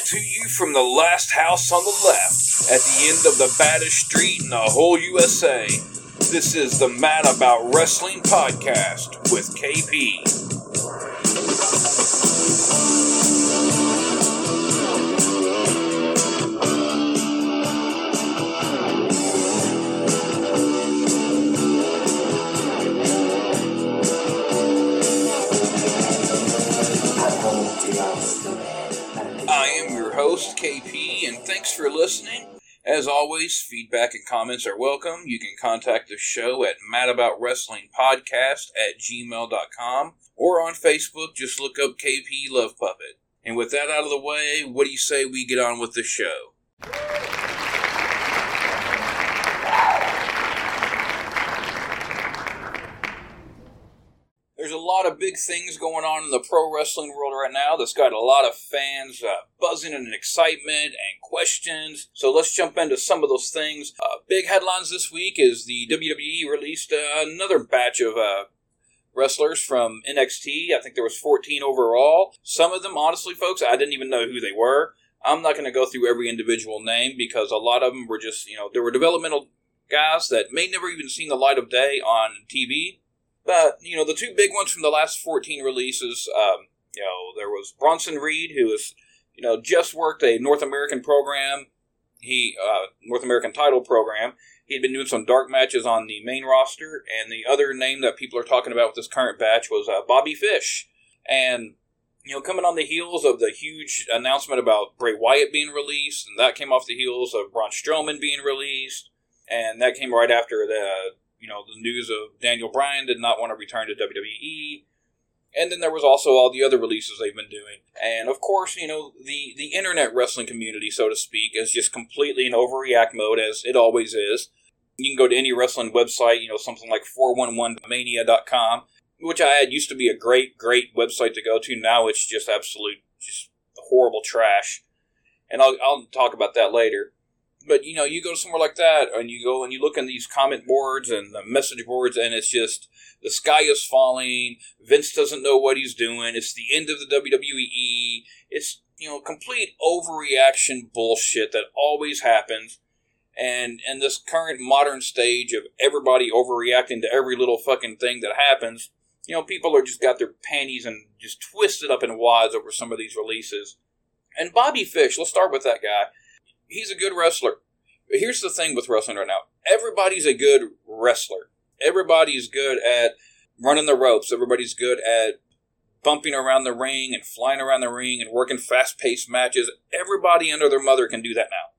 Coming to you from the last house on the left, at the end of the baddest street in the whole USA. This is the Mad About Wrestling podcast with KP. KP, and thanks for listening. As always, feedback and comments are welcome. You can contact the show at madaboutwrestlingpodcast at gmail.com or on Facebook, just look up KP Love Puppet. And with that out of the way, what do you say we get on with the show? There's a lot of big things going on in the pro wrestling world right now that's got a lot of fans uh, buzzing and excitement and questions. So let's jump into some of those things. Uh, big headlines this week is the WWE released uh, another batch of uh, wrestlers from NXT. I think there was 14 overall. Some of them, honestly, folks, I didn't even know who they were. I'm not going to go through every individual name because a lot of them were just, you know, there were developmental guys that may never even seen the light of day on TV. But you know, the two big ones from the last 14 releases, um, you know, there was Bronson Reed, who was, you know, just worked a North American program. He uh, North American title program. He had been doing some dark matches on the main roster, and the other name that people are talking about with this current batch was uh, Bobby Fish. And you know, coming on the heels of the huge announcement about Bray Wyatt being released, and that came off the heels of Braun Strowman being released, and that came right after the you know, the news of Daniel Bryan did not want to return to WWE. And then there was also all the other releases they've been doing. And of course, you know, the, the internet wrestling community, so to speak, is just completely in overreact mode, as it always is. You can go to any wrestling website, you know, something like 411mania.com, which I had used to be a great, great website to go to. Now it's just absolute, just horrible trash. And I'll, I'll talk about that later but you know, you go somewhere like that, and you go and you look in these comment boards and the message boards, and it's just the sky is falling. Vince doesn't know what he's doing. It's the end of the WWE. It's you know complete overreaction bullshit that always happens. And in this current modern stage of everybody overreacting to every little fucking thing that happens, you know, people are just got their panties and just twisted up in wads over some of these releases. And Bobby Fish, let's start with that guy he's a good wrestler. Here's the thing with wrestling right now everybody's a good wrestler. Everybody's good at running the ropes. Everybody's good at bumping around the ring and flying around the ring and working fast paced matches. Everybody under their mother can do that now.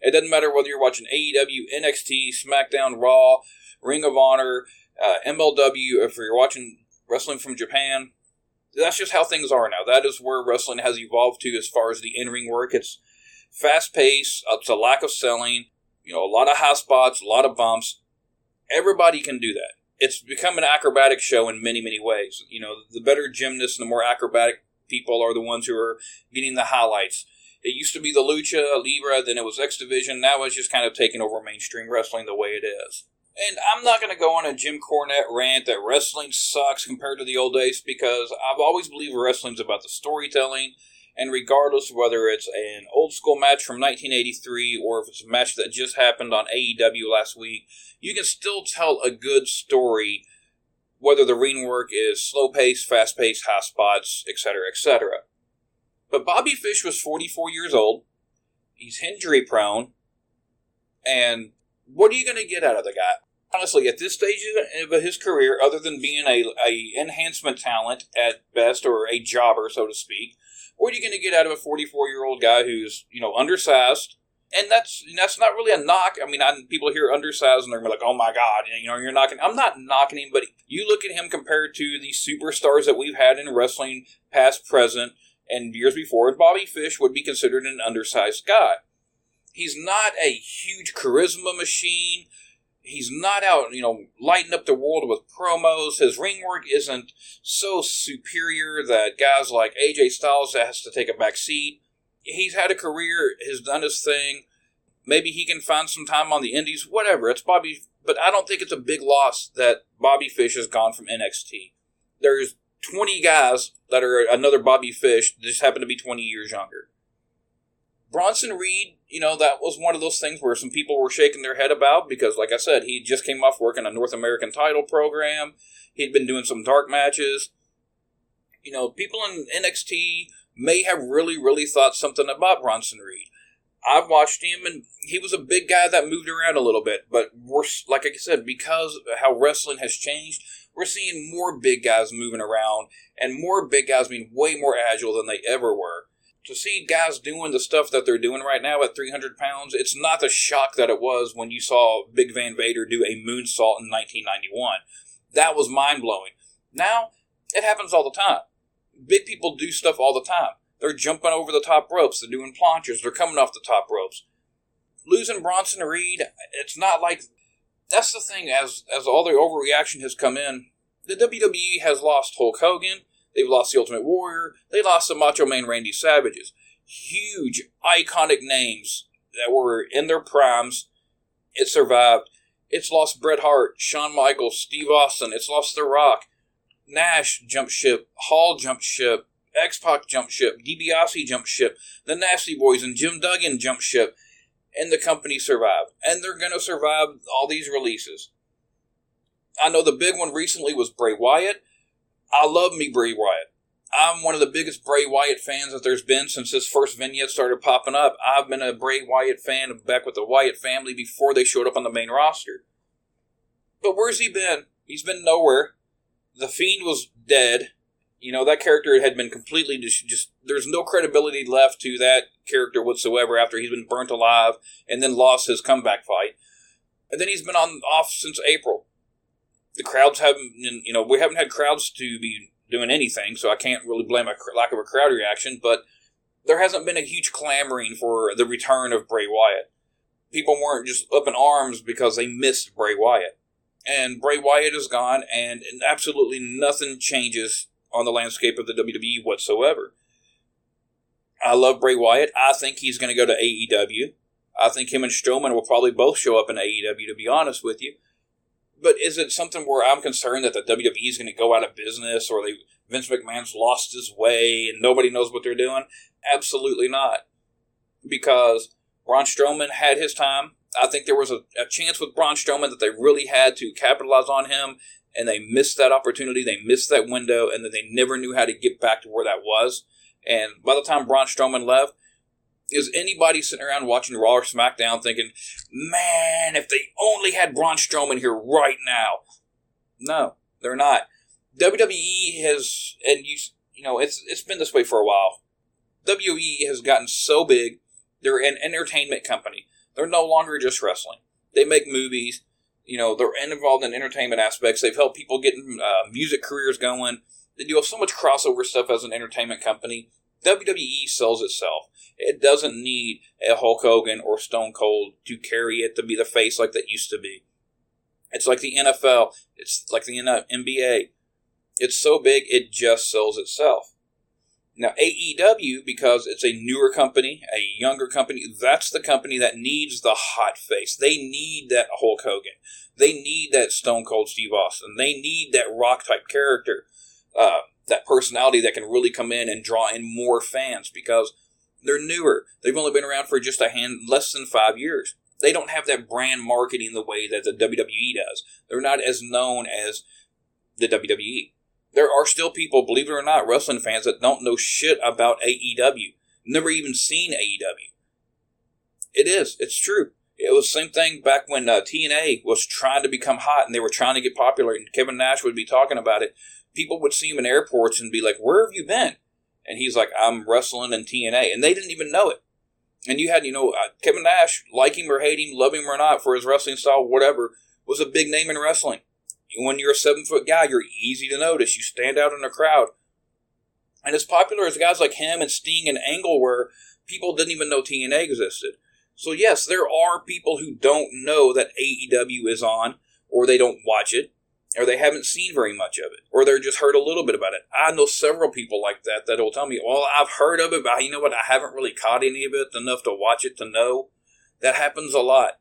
It doesn't matter whether you're watching AEW, NXT, SmackDown, Raw, Ring of Honor, uh, MLW, if you're watching wrestling from Japan. That's just how things are now. That is where wrestling has evolved to as far as the in ring work. It's fast pace, it's a lack of selling, you know, a lot of high spots, a lot of bumps. Everybody can do that. It's become an acrobatic show in many, many ways. You know, the better gymnasts and the more acrobatic people are the ones who are getting the highlights. It used to be the Lucha Libre, then it was X Division. Now it's just kind of taking over mainstream wrestling the way it is. And I'm not going to go on a Jim Cornette rant that wrestling sucks compared to the old days because I've always believed wrestling's about the storytelling and regardless of whether it's an old school match from 1983 or if it's a match that just happened on AEW last week, you can still tell a good story whether the ring work is slow paced, fast paced, high spots, etc., etc. But Bobby Fish was 44 years old. He's injury prone. And what are you going to get out of the guy? Honestly, at this stage of his career, other than being a, a enhancement talent at best or a jobber, so to speak, what are you going to get out of a 44 year old guy who's you know undersized? And that's that's not really a knock. I mean, I, people hear undersized and they're like, "Oh my god," you know, you're knocking. I'm not knocking him, but you look at him compared to the superstars that we've had in wrestling, past, present, and years before. And Bobby Fish would be considered an undersized guy. He's not a huge charisma machine he's not out, you know, lighting up the world with promos. His ring work isn't so superior that guys like AJ Styles has to take a back seat. He's had a career, has done his thing. Maybe he can find some time on the indies, whatever. It's Bobby, but I don't think it's a big loss that Bobby Fish has gone from NXT. There's 20 guys that are another Bobby Fish, just happen to be 20 years younger. Bronson Reed, you know, that was one of those things where some people were shaking their head about because, like I said, he just came off working a North American title program. He'd been doing some dark matches. You know, people in NXT may have really, really thought something about Bronson Reed. I've watched him, and he was a big guy that moved around a little bit. But we're like I said, because how wrestling has changed, we're seeing more big guys moving around, and more big guys being way more agile than they ever were. To see guys doing the stuff that they're doing right now at 300 pounds, it's not the shock that it was when you saw Big Van Vader do a moonsault in 1991. That was mind blowing. Now, it happens all the time. Big people do stuff all the time. They're jumping over the top ropes. They're doing planches. They're coming off the top ropes. Losing Bronson Reed, it's not like that's the thing. As as all the overreaction has come in, the WWE has lost Hulk Hogan. They've lost the Ultimate Warrior. They lost the Macho Man Randy Savages. Huge, iconic names that were in their primes. It survived. It's lost Bret Hart, Shawn Michaels, Steve Austin. It's lost The Rock. Nash jumped ship. Hall jumped ship. X Pac jumped ship. DiBiase jumped ship. The Nasty Boys and Jim Duggan jumped ship. And the company survived. And they're going to survive all these releases. I know the big one recently was Bray Wyatt. I love me Bray Wyatt. I'm one of the biggest Bray Wyatt fans that there's been since this first vignette started popping up. I've been a Bray Wyatt fan back with the Wyatt family before they showed up on the main roster. But where's he been? He's been nowhere. The Fiend was dead. You know, that character had been completely just, just, there's no credibility left to that character whatsoever after he's been burnt alive and then lost his comeback fight. And then he's been on off since April. The crowds haven't, you know, we haven't had crowds to be doing anything, so I can't really blame a lack of a crowd reaction, but there hasn't been a huge clamoring for the return of Bray Wyatt. People weren't just up in arms because they missed Bray Wyatt. And Bray Wyatt is gone, and absolutely nothing changes on the landscape of the WWE whatsoever. I love Bray Wyatt. I think he's going to go to AEW. I think him and Strowman will probably both show up in AEW, to be honest with you. But is it something where I'm concerned that the WWE is going to go out of business or they, Vince McMahon's lost his way and nobody knows what they're doing? Absolutely not. Because Braun Strowman had his time. I think there was a, a chance with Braun Strowman that they really had to capitalize on him and they missed that opportunity. They missed that window and then they never knew how to get back to where that was. And by the time Braun Strowman left, is anybody sitting around watching Raw or SmackDown thinking, man, if they only had Braun Strowman here right now? No, they're not. WWE has, and you, you know, it's it's been this way for a while. WWE has gotten so big; they're an entertainment company. They're no longer just wrestling. They make movies. You know, they're involved in entertainment aspects. They've helped people get uh, music careers going. They do so much crossover stuff as an entertainment company. WWE sells itself. It doesn't need a Hulk Hogan or Stone Cold to carry it to be the face like that used to be. It's like the NFL. It's like the NBA. It's so big, it just sells itself. Now, AEW, because it's a newer company, a younger company, that's the company that needs the hot face. They need that Hulk Hogan. They need that Stone Cold Steve Austin. They need that rock type character, uh, that personality that can really come in and draw in more fans because they're newer. They've only been around for just a hand, less than five years. They don't have that brand marketing the way that the WWE does. They're not as known as the WWE. There are still people, believe it or not, wrestling fans that don't know shit about AEW. Never even seen AEW. It is. It's true. It was the same thing back when uh, TNA was trying to become hot and they were trying to get popular, and Kevin Nash would be talking about it. People would see him in airports and be like, "Where have you been?" And he's like, I'm wrestling in TNA, and they didn't even know it. And you had, you know, uh, Kevin Nash, like him or hate him, love him or not for his wrestling style, whatever, was a big name in wrestling. When you're a seven foot guy, you're easy to notice. You stand out in a crowd. And as popular as guys like him and Sting and Angle were, people didn't even know TNA existed. So, yes, there are people who don't know that AEW is on, or they don't watch it, or they haven't seen very much of it, or they're just heard a little bit about it. I know several people like that that will tell me, "Well, I've heard of it, but you know what? I haven't really caught any of it enough to watch it to know." That happens a lot,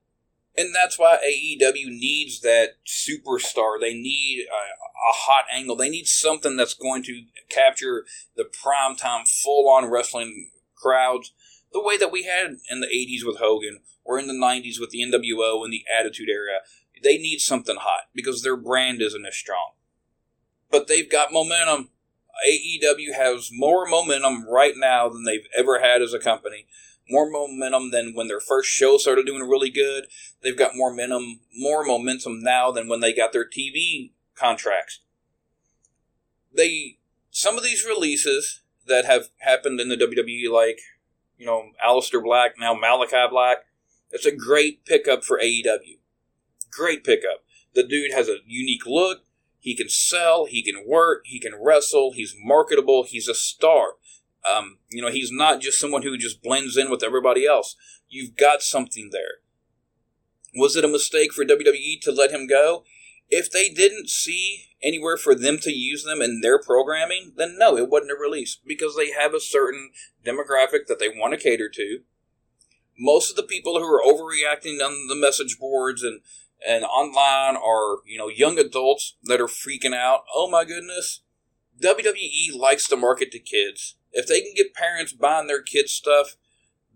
and that's why AEW needs that superstar. They need a, a hot angle. They need something that's going to capture the primetime, full-on wrestling crowds the way that we had in the 80s with Hogan or in the 90s with the NWO and the Attitude Era. They need something hot because their brand isn't as strong. But they've got momentum. AEW has more momentum right now than they've ever had as a company. More momentum than when their first show started doing really good. They've got more momentum, more momentum now than when they got their TV contracts. They some of these releases that have happened in the WWE, like you know Aleister Black, now Malachi Black, it's a great pickup for AEW. Great pickup. The dude has a unique look. He can sell. He can work. He can wrestle. He's marketable. He's a star. Um, you know, he's not just someone who just blends in with everybody else. You've got something there. Was it a mistake for WWE to let him go? If they didn't see anywhere for them to use them in their programming, then no, it wasn't a release because they have a certain demographic that they want to cater to. Most of the people who are overreacting on the message boards and and online are you know young adults that are freaking out. Oh my goodness, WWE likes to market to kids. If they can get parents buying their kids stuff,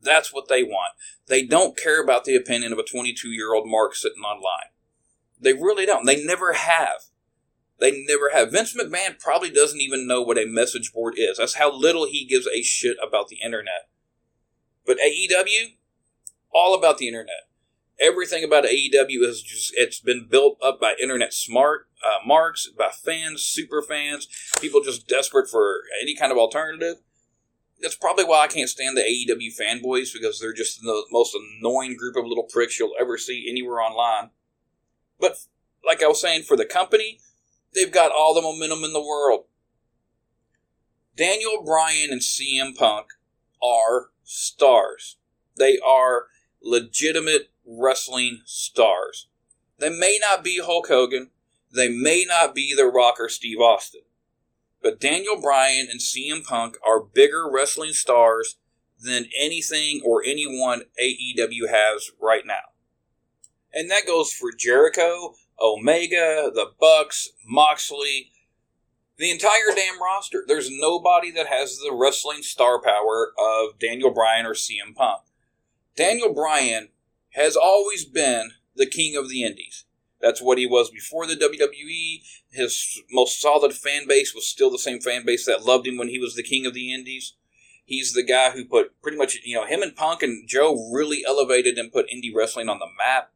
that's what they want. They don't care about the opinion of a 22 year old Mark sitting online. They really don't. They never have. They never have. Vince McMahon probably doesn't even know what a message board is. That's how little he gives a shit about the internet. But AEW, all about the internet. Everything about AEW is just, it's been built up by internet smart uh, marks, by fans, super fans, people just desperate for any kind of alternative. That's probably why I can't stand the AEW fanboys because they're just the most annoying group of little pricks you'll ever see anywhere online. But like I was saying, for the company, they've got all the momentum in the world. Daniel Bryan and CM Punk are stars. They are legitimate wrestling stars. They may not be Hulk Hogan, they may not be The Rock or Steve Austin, but Daniel Bryan and CM Punk are bigger wrestling stars than anything or anyone AEW has right now. And that goes for Jericho, Omega, the Bucks, Moxley, the entire damn roster. There's nobody that has the wrestling star power of Daniel Bryan or CM Punk. Daniel Bryan has always been the king of the indies. That's what he was before the WWE. His most solid fan base was still the same fan base that loved him when he was the king of the indies. He's the guy who put pretty much, you know, him and Punk and Joe really elevated and put indie wrestling on the map.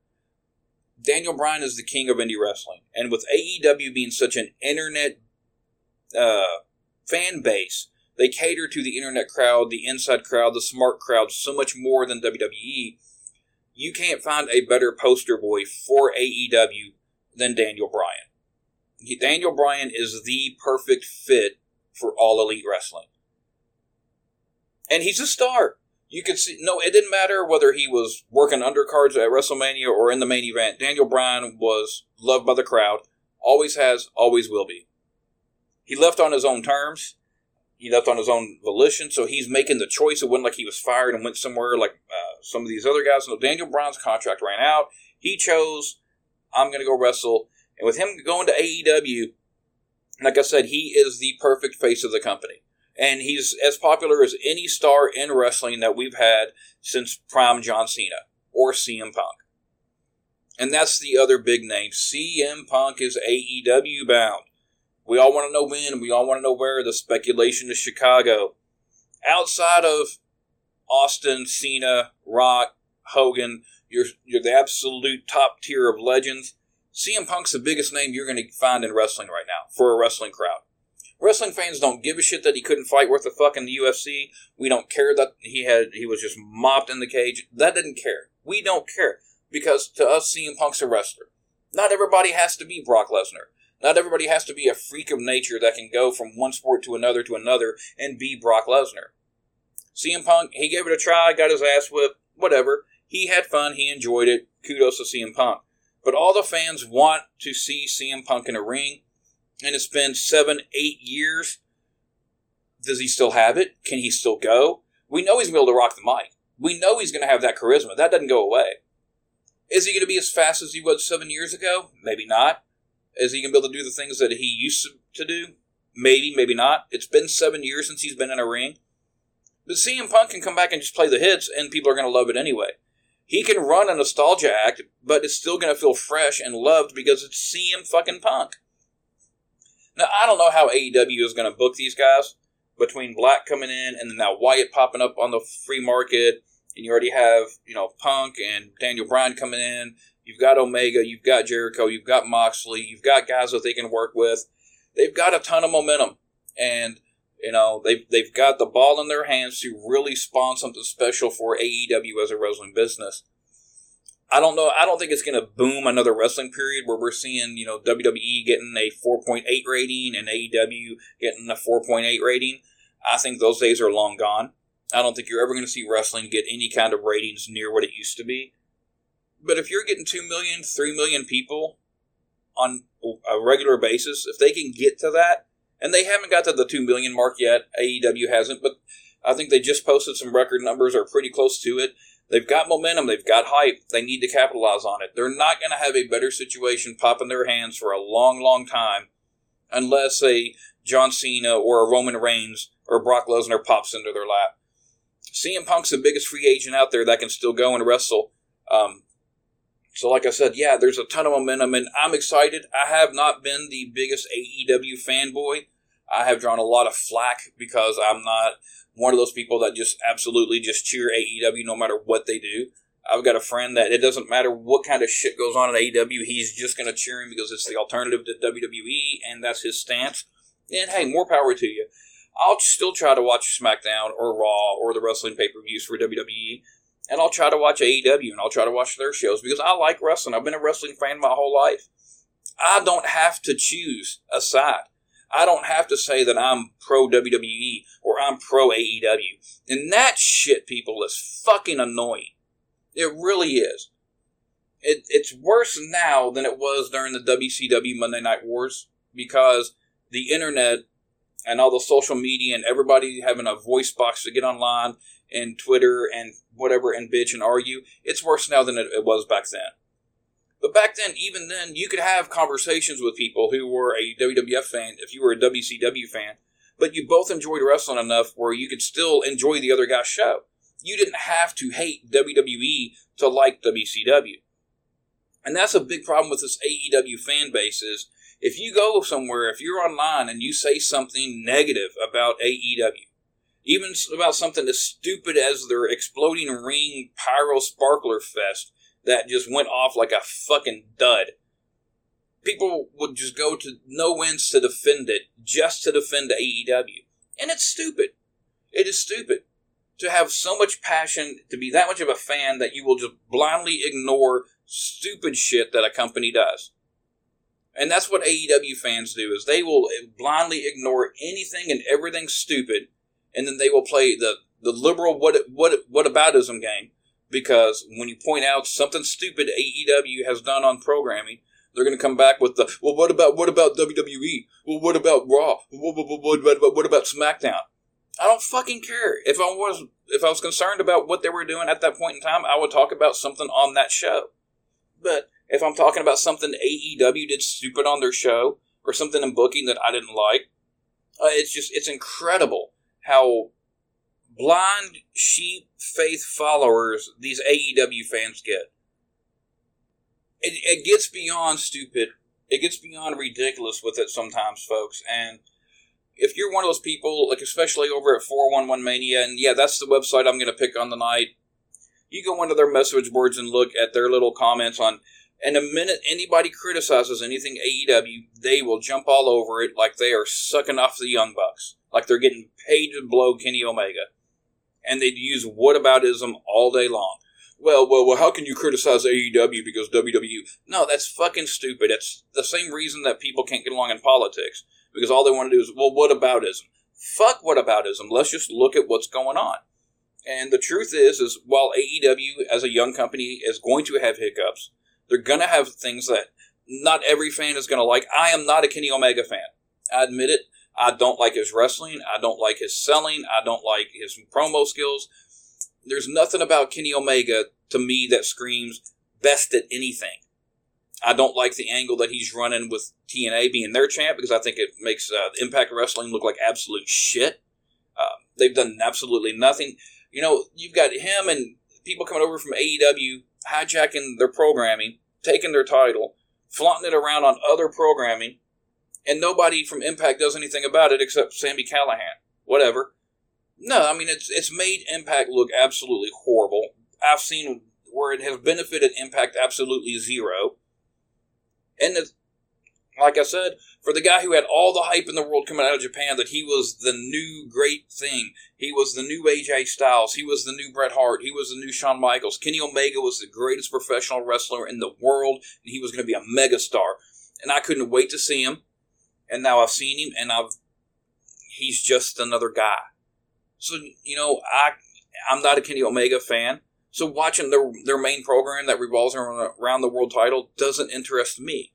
Daniel Bryan is the king of indie wrestling. And with AEW being such an internet uh, fan base, they cater to the internet crowd, the inside crowd, the smart crowd so much more than WWE. You can't find a better poster boy for AEW than Daniel Bryan. Daniel Bryan is the perfect fit for all elite wrestling. And he's a star. You could see, no, it didn't matter whether he was working undercards at WrestleMania or in the main event. Daniel Bryan was loved by the crowd, always has, always will be. He left on his own terms. He left on his own volition, so he's making the choice. It wasn't like he was fired and went somewhere like uh, some of these other guys. No, Daniel Bryan's contract ran out. He chose, I'm going to go wrestle. And with him going to AEW, like I said, he is the perfect face of the company and he's as popular as any star in wrestling that we've had since prime John Cena or CM Punk. And that's the other big name. CM Punk is AEW bound. We all want to know when, we all want to know where. The speculation is Chicago. Outside of Austin, Cena, Rock, Hogan, you're, you're the absolute top tier of legends. CM Punk's the biggest name you're going to find in wrestling right now for a wrestling crowd. Wrestling fans don't give a shit that he couldn't fight worth a fuck in the UFC. We don't care that he had he was just mopped in the cage. That didn't care. We don't care because to us, CM Punk's a wrestler. Not everybody has to be Brock Lesnar. Not everybody has to be a freak of nature that can go from one sport to another to another and be Brock Lesnar. CM Punk, he gave it a try, got his ass whipped, whatever. He had fun, he enjoyed it. Kudos to CM Punk. But all the fans want to see CM Punk in a ring and it's been seven, eight years. Does he still have it? Can he still go? We know he's going to be able to rock the mic. We know he's going to have that charisma. That doesn't go away. Is he going to be as fast as he was seven years ago? Maybe not. Is he going to be able to do the things that he used to do? Maybe, maybe not. It's been seven years since he's been in a ring. But CM Punk can come back and just play the hits, and people are going to love it anyway. He can run a nostalgia act, but it's still going to feel fresh and loved because it's CM fucking Punk. Now, I don't know how AEW is going to book these guys between Black coming in and then now Wyatt popping up on the free market, and you already have, you know, Punk and Daniel Bryan coming in. You've got Omega, you've got Jericho, you've got Moxley, you've got guys that they can work with. They've got a ton of momentum. And you know, they've, they've got the ball in their hands to really spawn something special for AEW as a wrestling business. I don't know. I don't think it's going to boom another wrestling period where we're seeing, you know, WWE getting a 4.8 rating and AEW getting a 4.8 rating. I think those days are long gone. I don't think you're ever going to see wrestling get any kind of ratings near what it used to be. But if you're getting 2 million, 3 million people on a regular basis, if they can get to that, and they haven't got to the 2 million mark yet, AEW hasn't, but I think they just posted some record numbers or pretty close to it. They've got momentum, they've got hype, they need to capitalize on it. They're not going to have a better situation pop in their hands for a long, long time unless a John Cena or a Roman Reigns or Brock Lesnar pops into their lap. CM Punk's the biggest free agent out there that can still go and wrestle. Um, so, like I said, yeah, there's a ton of momentum, and I'm excited. I have not been the biggest AEW fanboy. I have drawn a lot of flack because I'm not one of those people that just absolutely just cheer AEW no matter what they do. I've got a friend that it doesn't matter what kind of shit goes on in AEW, he's just going to cheer him because it's the alternative to WWE, and that's his stance. And hey, more power to you. I'll still try to watch SmackDown or Raw or the wrestling pay per views for WWE, and I'll try to watch AEW and I'll try to watch their shows because I like wrestling. I've been a wrestling fan my whole life. I don't have to choose a side. I don't have to say that I'm pro WWE or I'm pro AEW. And that shit, people, is fucking annoying. It really is. It, it's worse now than it was during the WCW Monday Night Wars because the internet and all the social media and everybody having a voice box to get online and Twitter and whatever and bitch and argue, it's worse now than it, it was back then. But back then, even then, you could have conversations with people who were a WWF fan if you were a WCW fan, but you both enjoyed wrestling enough where you could still enjoy the other guy's show. You didn't have to hate WWE to like WCW. And that's a big problem with this AEW fan base is if you go somewhere, if you're online and you say something negative about AEW, even about something as stupid as their exploding ring pyro sparkler fest that just went off like a fucking dud. People would just go to no ends to defend it, just to defend AEW. And it's stupid. It is stupid to have so much passion, to be that much of a fan that you will just blindly ignore stupid shit that a company does. And that's what AEW fans do is they will blindly ignore anything and everything stupid and then they will play the the liberal what what what aboutism game because when you point out something stupid AEW has done on programming, they're going to come back with the well. What about what about WWE? Well, what about Raw? What, what, what, what, about, what about SmackDown? I don't fucking care. If I was if I was concerned about what they were doing at that point in time, I would talk about something on that show. But if I'm talking about something AEW did stupid on their show or something in booking that I didn't like, uh, it's just it's incredible how blind sheep faith followers these AEW fans get. It, it gets beyond stupid. It gets beyond ridiculous with it sometimes, folks. And if you're one of those people, like especially over at 411 Mania, and yeah, that's the website I'm going to pick on the night. You go into their message boards and look at their little comments on. And the minute anybody criticizes anything AEW, they will jump all over it like they are sucking off the Young Bucks like they're getting paid to blow Kenny Omega. And they'd use whataboutism all day long. Well, well, well, how can you criticize AEW because WWE? No, that's fucking stupid. It's the same reason that people can't get along in politics. Because all they want to do is, well, whataboutism? Fuck whataboutism. Let's just look at what's going on. And the truth is, is while AEW as a young company is going to have hiccups, they're going to have things that not every fan is going to like. I am not a Kenny Omega fan. I admit it. I don't like his wrestling. I don't like his selling. I don't like his promo skills. There's nothing about Kenny Omega to me that screams best at anything. I don't like the angle that he's running with TNA being their champ because I think it makes uh, Impact Wrestling look like absolute shit. Uh, They've done absolutely nothing. You know, you've got him and people coming over from AEW hijacking their programming, taking their title, flaunting it around on other programming, and nobody from Impact does anything about it except Sami Callihan. Whatever. No, I mean it's it's made Impact look absolutely horrible. I've seen where it has benefited Impact absolutely zero. And the, like I said, for the guy who had all the hype in the world coming out of Japan that he was the new great thing, he was the new AJ Styles, he was the new Bret Hart, he was the new Shawn Michaels, Kenny Omega was the greatest professional wrestler in the world, and he was going to be a megastar. And I couldn't wait to see him. And now I've seen him, and I've he's just another guy. So you know, I I'm not a Kenny Omega fan. So watching their their main program that revolves around the world title doesn't interest me.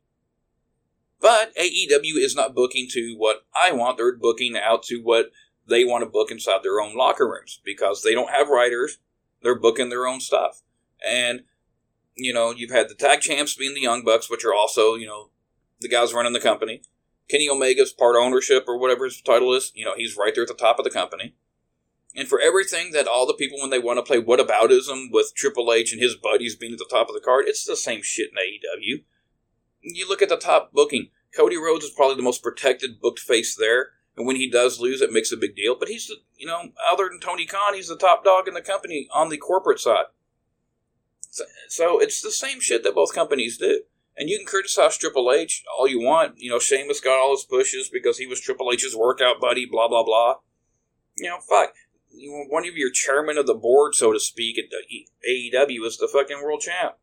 But AEW is not booking to what I want. They're booking out to what they want to book inside their own locker rooms because they don't have writers. They're booking their own stuff. And, you know, you've had the tag champs being the Young Bucks, which are also, you know, the guys running the company. Kenny Omega's part ownership or whatever his title is, you know, he's right there at the top of the company. And for everything that all the people, when they want to play whataboutism with Triple H and his buddies being at the top of the card, it's the same shit in AEW. You look at the top booking. Cody Rhodes is probably the most protected booked face there. And when he does lose, it makes a big deal. But he's, the, you know, other than Tony Khan, he's the top dog in the company on the corporate side. So, so it's the same shit that both companies do. And you can criticize Triple H all you want. You know, Sheamus got all his pushes because he was Triple H's workout buddy, blah, blah, blah. You know, fuck. You one of your chairman of the board, so to speak, at the AEW is the fucking world champ.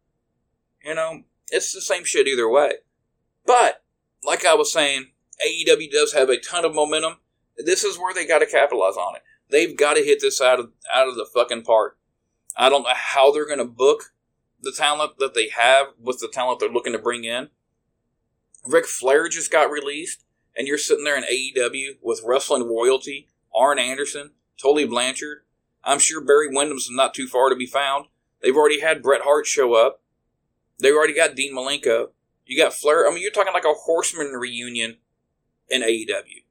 You know, it's the same shit either way. But, like I was saying, AEW does have a ton of momentum. This is where they got to capitalize on it. They've got to hit this out of out of the fucking park. I don't know how they're going to book the talent that they have with the talent they're looking to bring in. Ric Flair just got released, and you're sitting there in AEW with wrestling royalty, Arn Anderson, Tully Blanchard. I'm sure Barry Windham's not too far to be found. They've already had Bret Hart show up. They've already got Dean Malenko. You got Flair. I mean, you're talking like a Horseman reunion in AEW.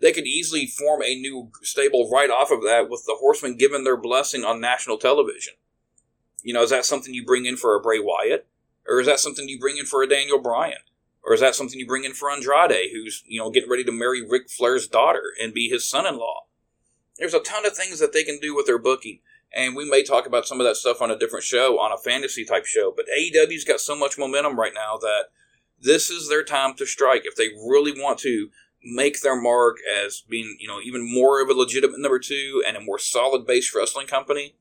They could easily form a new stable right off of that with the Horsemen giving their blessing on national television. You know, is that something you bring in for a Bray Wyatt? Or is that something you bring in for a Daniel Bryan? Or is that something you bring in for Andrade, who's, you know, getting ready to marry Ric Flair's daughter and be his son in law? There's a ton of things that they can do with their booking and we may talk about some of that stuff on a different show, on a fantasy type show. But AEW's got so much momentum right now that this is their time to strike if they really want to make their mark as being, you know, even more of a legitimate number two and a more solid based wrestling company.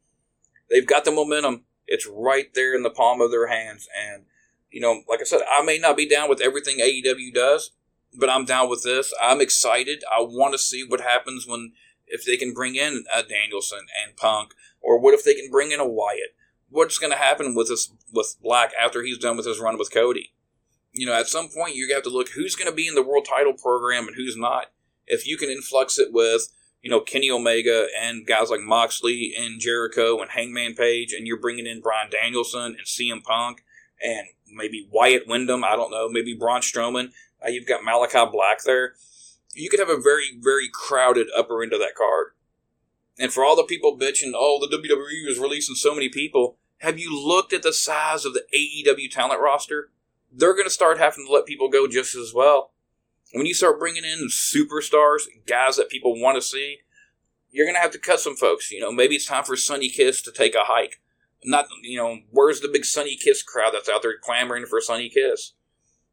They've got the momentum. It's right there in the palm of their hands. And, you know, like I said, I may not be down with everything AEW does, but I'm down with this. I'm excited. I want to see what happens when if they can bring in a Danielson and Punk or what if they can bring in a Wyatt? What's going to happen with this with Black after he's done with his run with Cody? You know, at some point you have to look who's going to be in the world title program and who's not. If you can influx it with you know Kenny Omega and guys like Moxley and Jericho and Hangman Page, and you're bringing in Bryan Danielson and CM Punk and maybe Wyatt Windham, I don't know, maybe Braun Strowman. Uh, you've got Malachi Black there. You could have a very, very crowded upper end of that card. And for all the people bitching, oh, the WWE is releasing so many people, have you looked at the size of the AEW talent roster? They're going to start having to let people go just as well. When you start bringing in superstars, guys that people want to see, you're going to have to cut some folks. You know, maybe it's time for Sunny Kiss to take a hike. Not, you know, where's the big Sunny Kiss crowd that's out there clamoring for Sunny Kiss?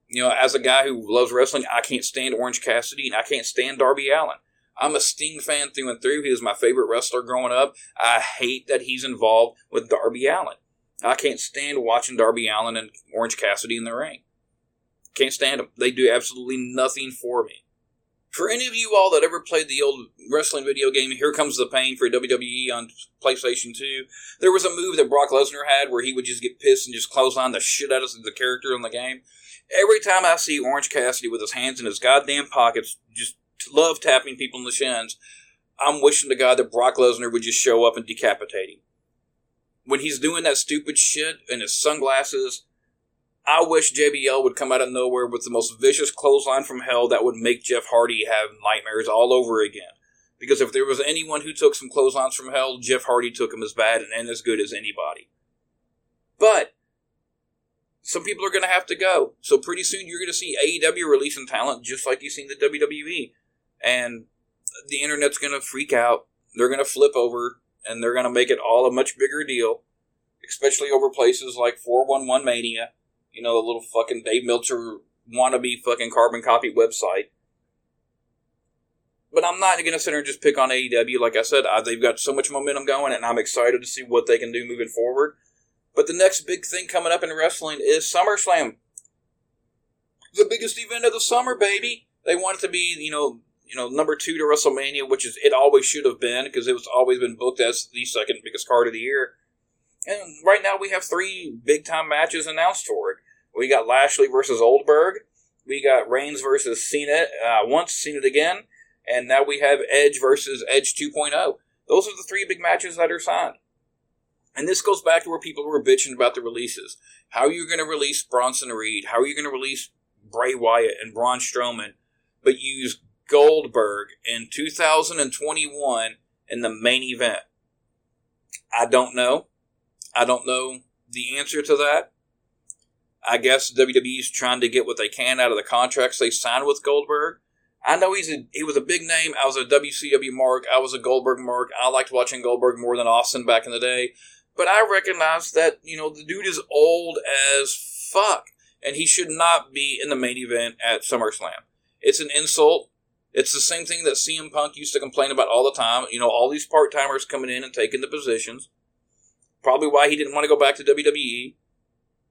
You know, as a guy who loves wrestling, I can't stand Orange Cassidy and I can't stand Darby Allin. I'm a Sting fan through and through. He was my favorite wrestler growing up. I hate that he's involved with Darby Allin. I can't stand watching Darby Allin and Orange Cassidy in the ring. Can't stand them. They do absolutely nothing for me. For any of you all that ever played the old wrestling video game, Here Comes the Pain for WWE on PlayStation 2, there was a move that Brock Lesnar had where he would just get pissed and just clothesline the shit out of the character in the game. Every time I see Orange Cassidy with his hands in his goddamn pockets, just love tapping people in the shins. I'm wishing to God that Brock Lesnar would just show up and decapitate him. When he's doing that stupid shit and his sunglasses, I wish JBL would come out of nowhere with the most vicious clothesline from hell that would make Jeff Hardy have nightmares all over again. Because if there was anyone who took some clotheslines from hell, Jeff Hardy took them as bad and as good as anybody. But some people are going to have to go. So pretty soon you're going to see AEW releasing talent just like you've seen the WWE. And the internet's going to freak out. They're going to flip over and they're going to make it all a much bigger deal, especially over places like 411 Mania, you know, the little fucking Dave Meltzer wannabe fucking carbon copy website. But I'm not going to sit here and just pick on AEW. Like I said, I, they've got so much momentum going, and I'm excited to see what they can do moving forward. But the next big thing coming up in wrestling is SummerSlam. The biggest event of the summer, baby. They want it to be, you know, you know, number two to WrestleMania, which is it always should have been because it was always been booked as the second biggest card of the year. And right now we have three big time matches announced for it. We got Lashley versus Goldberg. We got Reigns versus Cena uh, once, Cena again, and now we have Edge versus Edge 2.0. Those are the three big matches that are signed. And this goes back to where people were bitching about the releases. How are you going to release Bronson Reed? How are you going to release Bray Wyatt and Braun Strowman, but use Goldberg in 2021 in the main event? I don't know. I don't know the answer to that. I guess WWE is trying to get what they can out of the contracts they signed with Goldberg. I know he's a he was a big name. I was a WCW mark. I was a Goldberg mark. I liked watching Goldberg more than Austin back in the day. But I recognize that, you know, the dude is old as fuck. And he should not be in the main event at SummerSlam. It's an insult. It's the same thing that CM Punk used to complain about all the time. You know, all these part timers coming in and taking the positions. Probably why he didn't want to go back to WWE.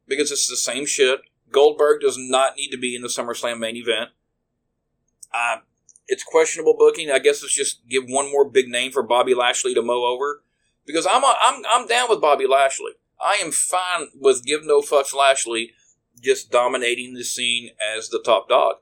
Because it's the same shit. Goldberg does not need to be in the SummerSlam main event. Uh, it's questionable booking. I guess let's just give one more big name for Bobby Lashley to mow over because I'm a, I'm I'm down with Bobby Lashley. I am fine with give no fucks Lashley just dominating the scene as the top dog.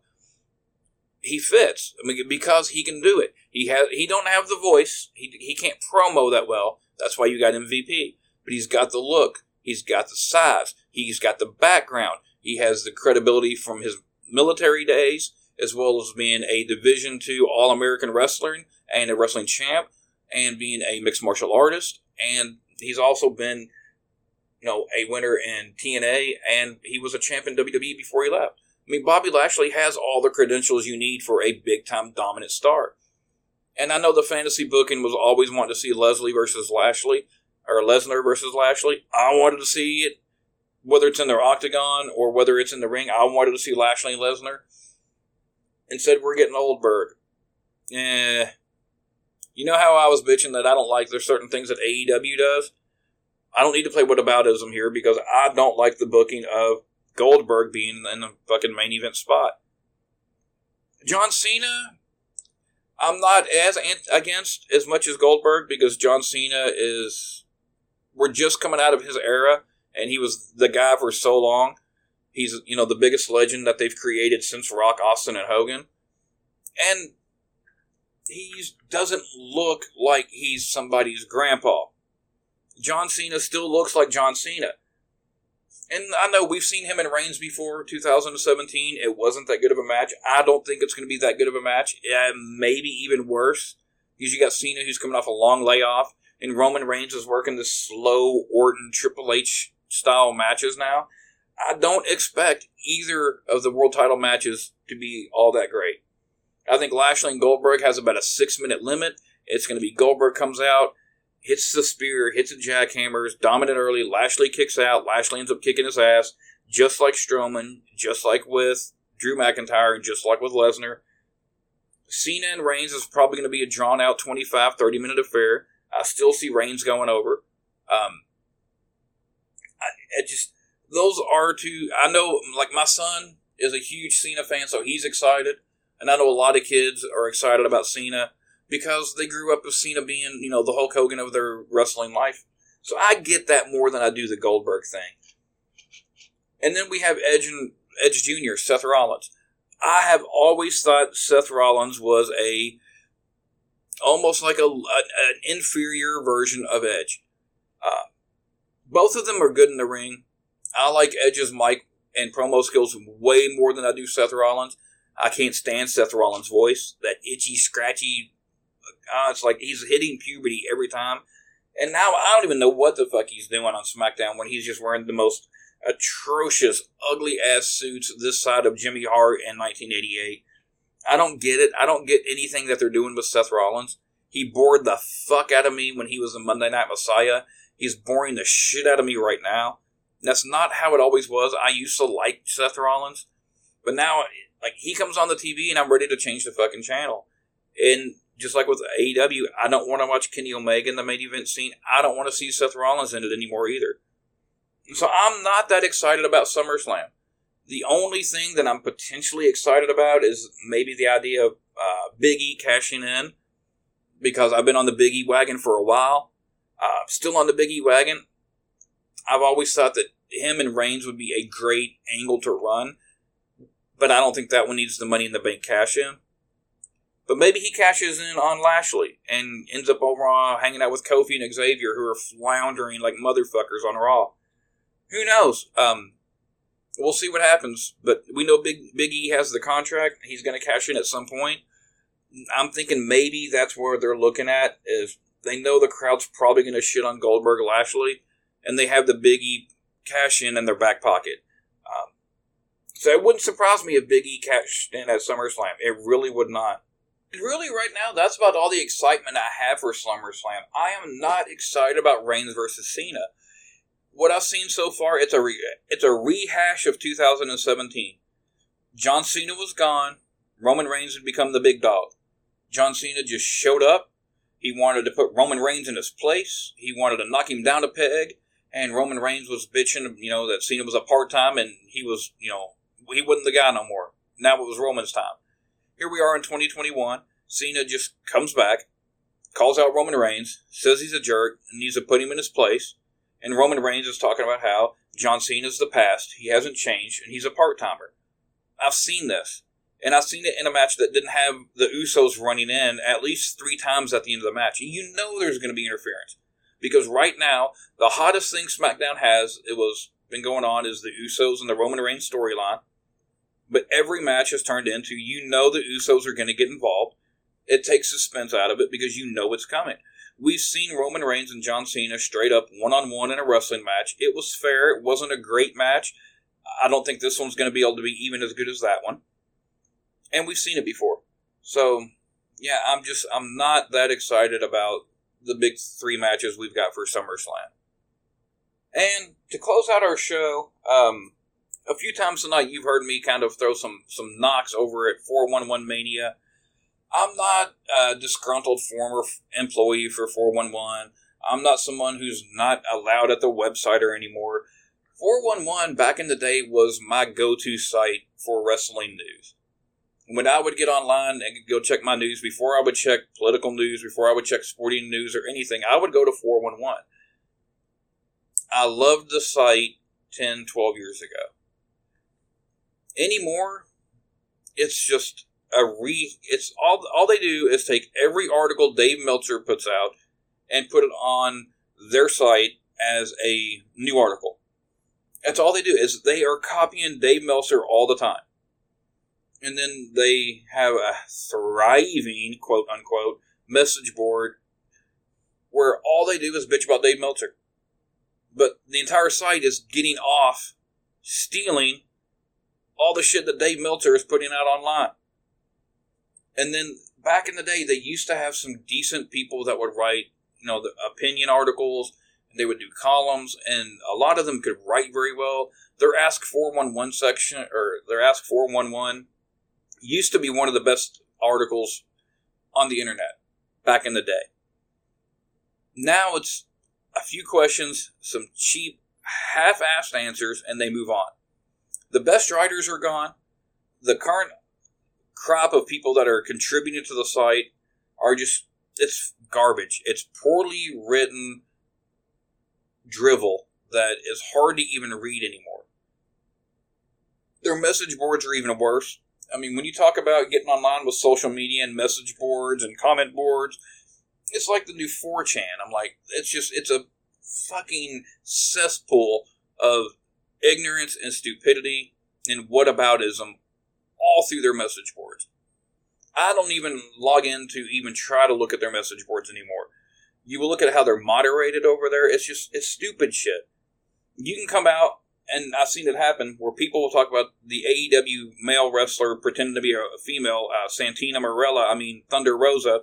He fits. I mean, because he can do it. He has he don't have the voice. He he can't promo that well. That's why you got MVP. But he's got the look. He's got the size. He's got the background. He has the credibility from his military days, as well as being a Division Two All American wrestler and a wrestling champ and being a mixed martial artist. And he's also been, you know, a winner in TNA, and he was a champ in WWE before he left. I mean, Bobby Lashley has all the credentials you need for a big time dominant star. And I know the fantasy booking was always wanting to see Leslie versus Lashley, or Lesnar versus Lashley. I wanted to see it, whether it's in their octagon or whether it's in the ring. I wanted to see Lashley and Lesnar. Instead, we're getting Goldberg. Eh, you know how I was bitching that I don't like there's certain things that AEW does? I don't need to play whataboutism here because I don't like the booking of Goldberg being in the fucking main event spot. John Cena, I'm not as against as much as Goldberg because John Cena is. We're just coming out of his era, and he was the guy for so long. He's you know the biggest legend that they've created since Rock, Austin, and Hogan, and he doesn't look like he's somebody's grandpa. John Cena still looks like John Cena. And I know we've seen him in Reigns before, 2017. It wasn't that good of a match. I don't think it's going to be that good of a match. Yeah, maybe even worse. Because you got Cena who's coming off a long layoff, and Roman Reigns is working the slow Orton Triple H style matches now. I don't expect either of the world title matches to be all that great. I think Lashley and Goldberg has about a six minute limit. It's going to be Goldberg comes out, hits the spear, hits the jackhammers, dominant early. Lashley kicks out. Lashley ends up kicking his ass, just like Strowman, just like with Drew McIntyre, and just like with Lesnar. Cena and Reigns is probably going to be a drawn out 25, 30 minute affair. I still see Reigns going over. Um, I, I just, those are two, I know, like my son is a huge Cena fan, so he's excited. And I know a lot of kids are excited about Cena because they grew up with Cena being, you know, the Hulk Hogan of their wrestling life. So I get that more than I do the Goldberg thing. And then we have Edge and Edge Jr., Seth Rollins. I have always thought Seth Rollins was a almost like a, an inferior version of Edge. Uh, both of them are good in the ring. I like Edge's mic and promo skills way more than I do Seth Rollins. I can't stand Seth Rollins' voice, that itchy, scratchy, uh, it's like he's hitting puberty every time. And now I don't even know what the fuck he's doing on SmackDown when he's just wearing the most atrocious, ugly ass suits this side of Jimmy Hart in 1988. I don't get it. I don't get anything that they're doing with Seth Rollins. He bored the fuck out of me when he was the Monday Night Messiah. He's boring the shit out of me right now. That's not how it always was. I used to like Seth Rollins, but now, like, he comes on the TV and I'm ready to change the fucking channel. And just like with AEW, I don't want to watch Kenny Omega in the main event scene. I don't want to see Seth Rollins in it anymore either. So I'm not that excited about SummerSlam. The only thing that I'm potentially excited about is maybe the idea of uh, cashing in because I've been on the Big E wagon for a while. Uh, still on the Big E wagon. I've always thought that him and Reigns would be a great angle to run, but I don't think that one needs the money in the bank cash in. But maybe he cashes in on Lashley and ends up over uh, hanging out with Kofi and Xavier, who are floundering like motherfuckers on Raw. Who knows? Um, we'll see what happens. But we know Big Big E has the contract. He's going to cash in at some point. I'm thinking maybe that's where they're looking at is they know the crowd's probably going to shit on Goldberg Lashley, and they have the Big E cash in in their back pocket. So it wouldn't surprise me if Big E cashed in at SummerSlam. It really would not. Really, right now, that's about all the excitement I have for SummerSlam. I am not excited about Reigns versus Cena. What I've seen so far, it's a re- it's a rehash of 2017. John Cena was gone. Roman Reigns had become the big dog. John Cena just showed up. He wanted to put Roman Reigns in his place. He wanted to knock him down a peg. And Roman Reigns was bitching, you know, that Cena was a part time and he was, you know, he wasn't the guy no more. Now it was Roman's time. Here we are in 2021. Cena just comes back, calls out Roman Reigns, says he's a jerk, and needs to put him in his place. And Roman Reigns is talking about how John Cena's the past, he hasn't changed, and he's a part timer. I've seen this. And I've seen it in a match that didn't have the Usos running in at least three times at the end of the match. You know there's going to be interference. Because right now, the hottest thing SmackDown has, it was been going on, is the Usos and the Roman Reigns storyline. But every match has turned into you know the Usos are going to get involved. It takes suspense out of it because you know it's coming. We've seen Roman Reigns and John Cena straight up one on one in a wrestling match. It was fair. It wasn't a great match. I don't think this one's going to be able to be even as good as that one. And we've seen it before. So, yeah, I'm just, I'm not that excited about the big three matches we've got for SummerSlam. And to close out our show, um, a few times tonight you've heard me kind of throw some some knocks over at 411 Mania. I'm not a disgruntled former employee for 411. I'm not someone who's not allowed at the website or anymore. 411 back in the day was my go-to site for wrestling news. When I would get online and go check my news, before I would check political news, before I would check sporting news or anything, I would go to 411. I loved the site 10, 12 years ago anymore, it's just a re. It's all all they do is take every article Dave Meltzer puts out and put it on their site as a new article. That's all they do is they are copying Dave Meltzer all the time. And then they have a thriving quote unquote message board where all they do is bitch about Dave Meltzer. But the entire site is getting off stealing all the shit that Dave Meltzer is putting out online. And then back in the day, they used to have some decent people that would write, you know, the opinion articles. They would do columns, and a lot of them could write very well. Their Ask 411 section, or their Ask 411, used to be one of the best articles on the internet back in the day. Now it's a few questions, some cheap, half assed answers, and they move on the best writers are gone. The current crop of people that are contributing to the site are just it's garbage. It's poorly written drivel that is hard to even read anymore. Their message boards are even worse. I mean, when you talk about getting online with social media and message boards and comment boards, it's like the new 4chan. I'm like, it's just, it's a fucking cesspool of ignorance and stupidity and whataboutism all through their message boards. I don't even log in to even try to look at their message boards anymore. You will look at how they're moderated over there. It's just it's stupid shit. You can come out and I've seen it happen where people will talk about the AEW male wrestler pretending to be a female, uh, Santina Marella, I mean Thunder Rosa,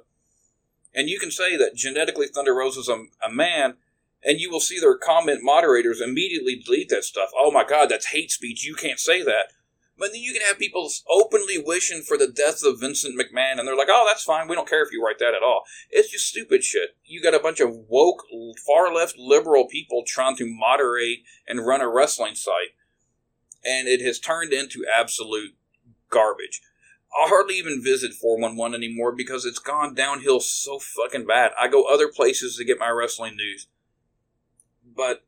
and you can say that genetically Thunder Rosa's a, a man, and you will see their comment moderators immediately delete that stuff. Oh my God, that's hate speech. You can't say that. But then you can have people openly wishing for the death of Vincent McMahon, and they're like, "Oh, that's fine. We don't care if you write that at all." It's just stupid shit. You got a bunch of woke, far left, liberal people trying to moderate and run a wrestling site, and it has turned into absolute garbage. I hardly even visit 411 anymore because it's gone downhill so fucking bad. I go other places to get my wrestling news. But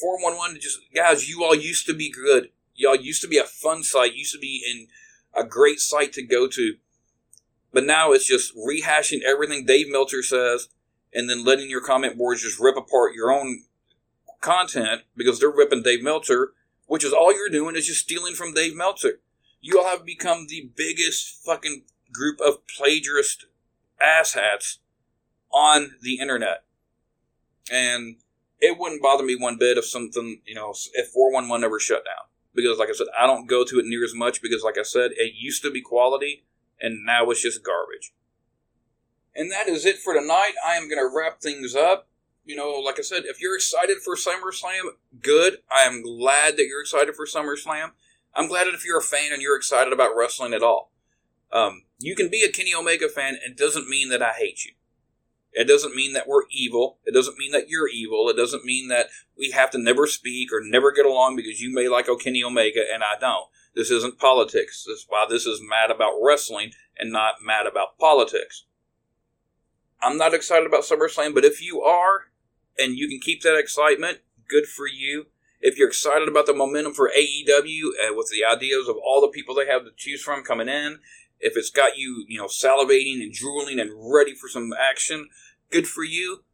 411 just guys, you all used to be good y'all used to be a fun site, used to be in a great site to go to, but now it's just rehashing everything Dave Meltzer says, and then letting your comment boards just rip apart your own content because they're ripping Dave Meltzer, which is all you're doing is just stealing from Dave Meltzer. You all have become the biggest fucking group of plagiarist asshats on the internet. And it wouldn't bother me one bit if something, you know, if 411 ever shut down because, like I said, I don't go to it near as much because, like I said, it used to be quality and now it's just garbage. And that is it for tonight. I am going to wrap things up. You know, like I said, if you're excited for SummerSlam, good. I am glad that you're excited for SummerSlam. I'm glad that if you're a fan and you're excited about wrestling at all. Um, you can be a Kenny Omega fan, it doesn't mean that I hate you. It doesn't mean that we're evil. It doesn't mean that you're evil. It doesn't mean that we have to never speak or never get along because you may like Kenny Omega and I don't. This isn't politics. This is why this is mad about wrestling and not mad about politics. I'm not excited about SummerSlam, but if you are and you can keep that excitement, good for you. If you're excited about the momentum for AEW uh, with the ideas of all the people they have to choose from coming in, if it's got you, you know, salivating and drooling and ready for some action, good for you.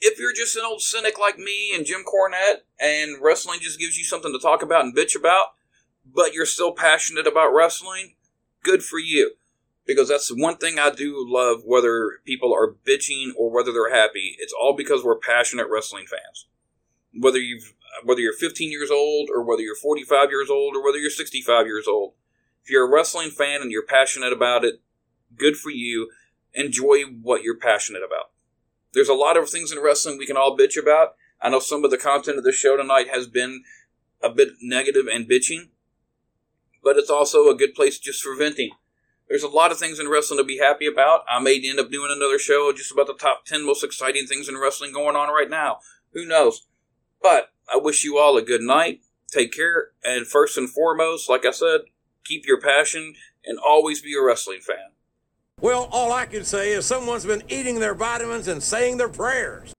If you're just an old cynic like me and Jim Cornette and wrestling just gives you something to talk about and bitch about, but you're still passionate about wrestling, good for you. Because that's one thing I do love, whether people are bitching or whether they're happy. It's all because we're passionate wrestling fans. Whether you've whether you're 15 years old or whether you're 45 years old or whether you're 65 years old, if you're a wrestling fan and you're passionate about it, good for you. Enjoy what you're passionate about. There's a lot of things in wrestling we can all bitch about. I know some of the content of the show tonight has been a bit negative and bitching, but it's also a good place just for venting. There's a lot of things in wrestling to be happy about. I may end up doing another show just about the top 10 most exciting things in wrestling going on right now. Who knows? But I wish you all a good night. Take care. And first and foremost, like I said, keep your passion, and always be a wrestling fan. Well, all I can say is someone's been eating their vitamins and saying their prayers.